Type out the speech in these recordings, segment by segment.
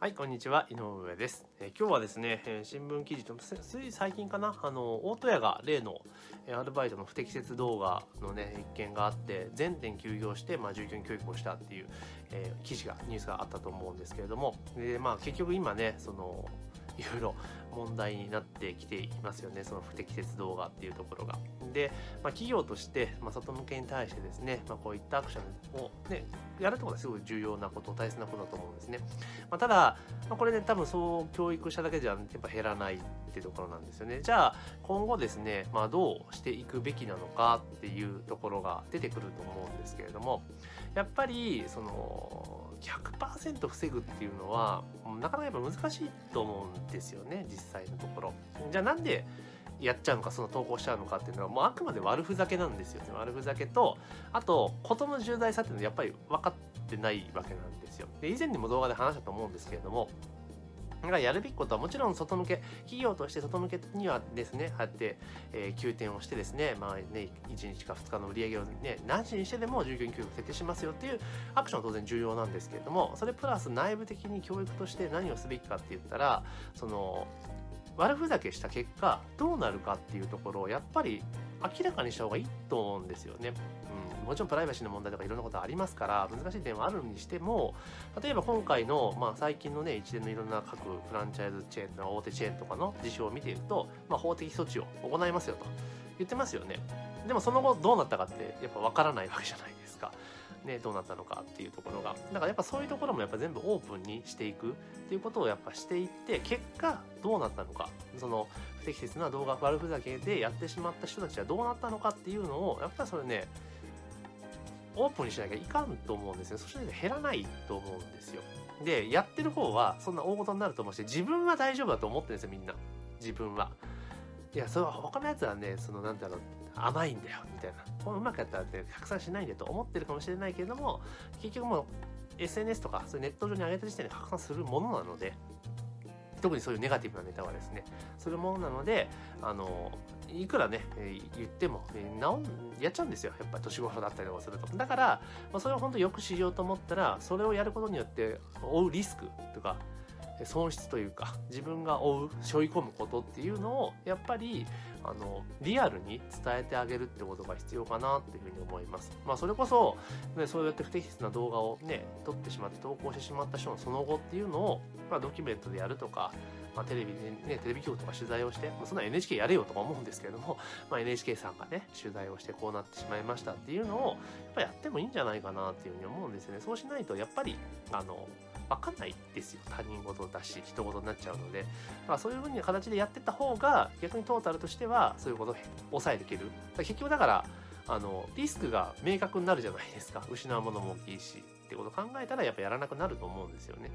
はい、こんにちは、井上です。え、今日はですね、え、新聞記事と、つい最近かな、あの、大戸屋が例の、え、アルバイトの不適切動画のね、一件があって、全店休業して、まあ、従業員教育をしたっていう、え記事が、ニュースがあったと思うんですけれども、で、まあ、結局今ね、その、いろいろ問題になってきていますよね、その不適切動画っていうところが。で、まあ、企業として、まあ、外向けに対してですね、まあ、こういったアクションを、ね、やるってことはすごい重要なこと、大切なことだと思うんですね。まあ、ただ、まあ、これね、多分そう教育しただけじゃやっぱ減らないっていうところなんですよね。じゃあ、今後ですね、まあ、どうしていくべきなのかっていうところが出てくると思うんですけれども、やっぱり、その、100%防ぐっていうのは、なかなかやっぱ難しいと思うんですよね、実際のところ。じゃあなんで、やっちゃうのかその投稿しちゃうのかっていうのはもうあくまで悪ふざけなんですよね。悪ふざけとあと事の重大さっていうのはやっぱり分かってないわけなんですよ。で以前にも動画で話したと思うんですけれどもがやるべきことはもちろん外向け、企業として外向けにはですね、あって、えー、休店をしてですね、まあね、1日か2日の売り上げをね、何時にしてでも従業員教育を設定しますよっていうアクションは当然重要なんですけれども、それプラス内部的に教育として何をすべきかって言ったら、その、悪ふざけした結果どうなるかっていうところをやっぱり明らかにした方がいいと思うんですよね。うん、もちろんプライバシーの問題とかいろんなことありますから難しい点はあるにしても例えば今回の、まあ、最近のね一連のいろんな各フランチャイズチェーンの大手チェーンとかの事象を見ていると、まあ、法的措置を行いますよと言ってますよね。でもその後どうなったかってやっぱ分からないわけじゃないですか。ね、どうなったのかっていうところが。だからやっぱそういうところもやっぱ全部オープンにしていくっていうことをやっぱしていって、結果どうなったのか、その不適切な動画悪ふざけでやってしまった人たちはどうなったのかっていうのを、やっぱりそれね、オープンにしなきゃいかんと思うんですよ。そして減らないと思うんですよ。で、やってる方はそんな大事になると思うし、自分は大丈夫だと思ってるんですよ、みんな。自分は。いや、それは他のやつはね、そのなんだろう、甘いんだよ、みたいな。こううまくやったらって拡散しないんだと思ってるかもしれないけれども、結局もう SNS とかそういうネット上に上げた時点で拡散するものなので、特にそういうネガティブなネタはですね、するものなので、あの、いくらね、え言っても、えん、やっちゃうんですよ。やっぱ年頃だったりとかすると。だから、ま、それを本当よくしようと思ったら、それをやることによって負うリスクとか、損失というか自分が負う背負い込むことっていうのをやっぱりあのリアルに伝えてあげるってことが必要かなっていうふうに思います。まあそれこそ、ね、そうやって不適切な動画をね撮ってしまって投稿してしまった人のその後っていうのを、まあ、ドキュメントでやるとかまあ、テレビでね、テレビ局とか取材をして、まあ、そんな NHK やれよとか思うんですけれども、まあ、NHK さんがね、取材をしてこうなってしまいましたっていうのを、やっぱやってもいいんじゃないかなっていうふうに思うんですよね。そうしないと、やっぱり、あの、わかんないですよ。他人事だし、人事になっちゃうので。まあそういうふうな形でやってった方が、逆にトータルとしては、そういうことを抑えていける。結局だから、あの、リスクが明確になるじゃないですか。失うものも大きいし。ってことを考えたら、やっぱやらなくなると思うんですよね。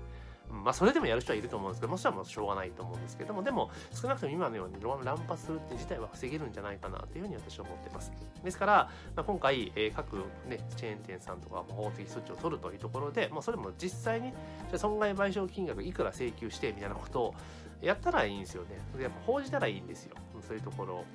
まあ、それでもやる人はいると思うんですけど、もちろんもうしょうがないと思うんですけども、でも、少なくとも今のように乱発するって自体は防げるんじゃないかなというふうに私は思ってます。ですから、まあ、今回、えー、各、ね、チェーン店さんとか法的措置を取るというところで、まあ、それも実際に、損害賠償金額いくら請求してみたいなことをやったらいいんですよね。やっぱ報じたらいいんですよ。そういうところを。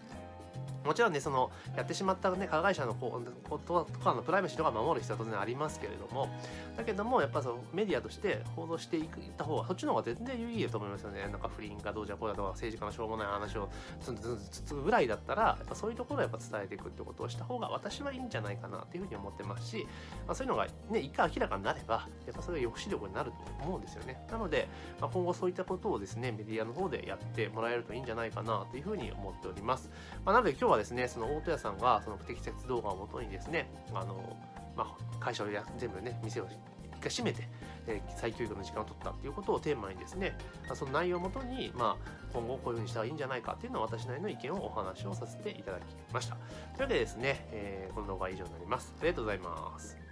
もちろんね、その、やってしまったね、加害者のこととかのプライバシーとか守る必要は当然ありますけれども、だけども、やっぱそのメディアとして報道していくった方が、そっちの方が全然有意義だと思いますよね。なんか不倫がどうじゃこうだとか、政治家のしょうもない話をつんつんつつぐらいだったら、やっぱそういうところをやっぱ伝えていくってことをした方が私はいいんじゃないかなっていうふうに思ってますし、まあ、そういうのがね、一回明らかになれば、やっぱそれが抑止力になると思うんですよね。なので、まあ、今後そういったことをですね、メディアの方でやってもらえるといいんじゃないかなというふうに思っております。まあ、なので今日はですね、その大戸屋さんがその不適切動画をもとにですね、あの、まあ、会社を全部ね、店を一回閉めて、えー、再教育の時間を取ったっていうことをテーマにですね、その内容をもとに、まあ、今後こういうふうにしたらいいんじゃないかっていうのは私なりの意見をお話をさせていただきました。というわけでですね、えー、この動画は以上になります。ありがとうございます。